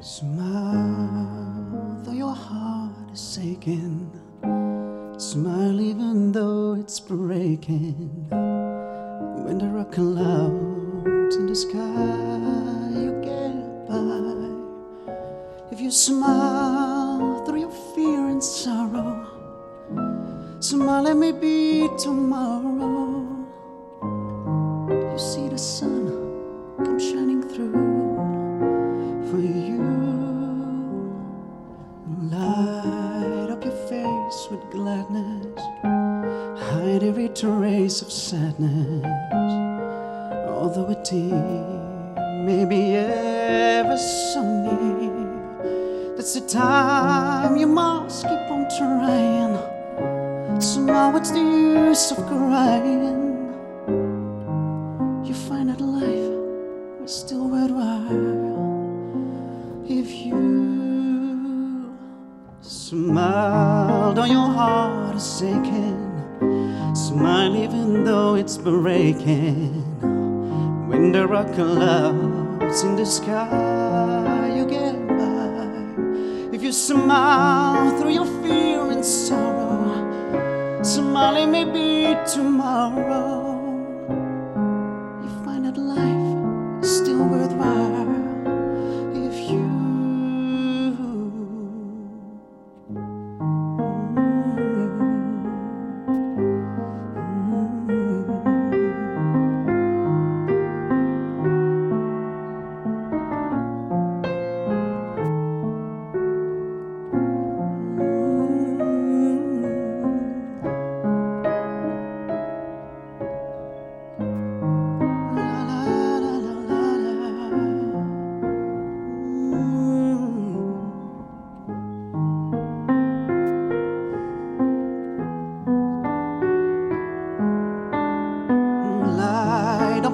Smile, though your heart is aching. Smile, even though it's breaking. When there are clouds in the sky, you get by. If you smile through your fear and sorrow, smile and maybe tomorrow. You see the sun come shining through. Every trace of sadness. Although a tear may be ever so near, that's the time you must keep on trying. So now what's the use of crying? You find that life was still worthwhile if you smiled on your heart is aching. Smile even though it's breaking. When there are clouds in the sky, you get by. If you smile through your fear and sorrow, smiling may be tomorrow,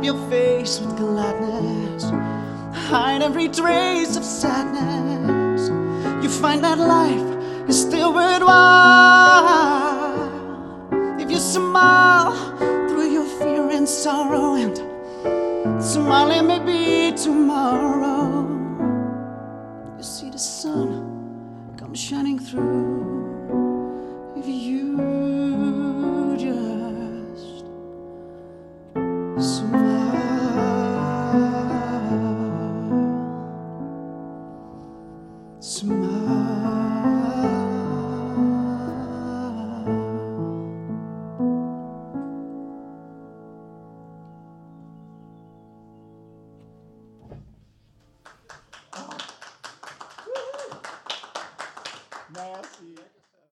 up your face with gladness, hide every trace of sadness. You find that life is still worthwhile if you smile through your fear and sorrow, and smiling may be tomorrow. You see the sun come shining through if you just Smile. Smile.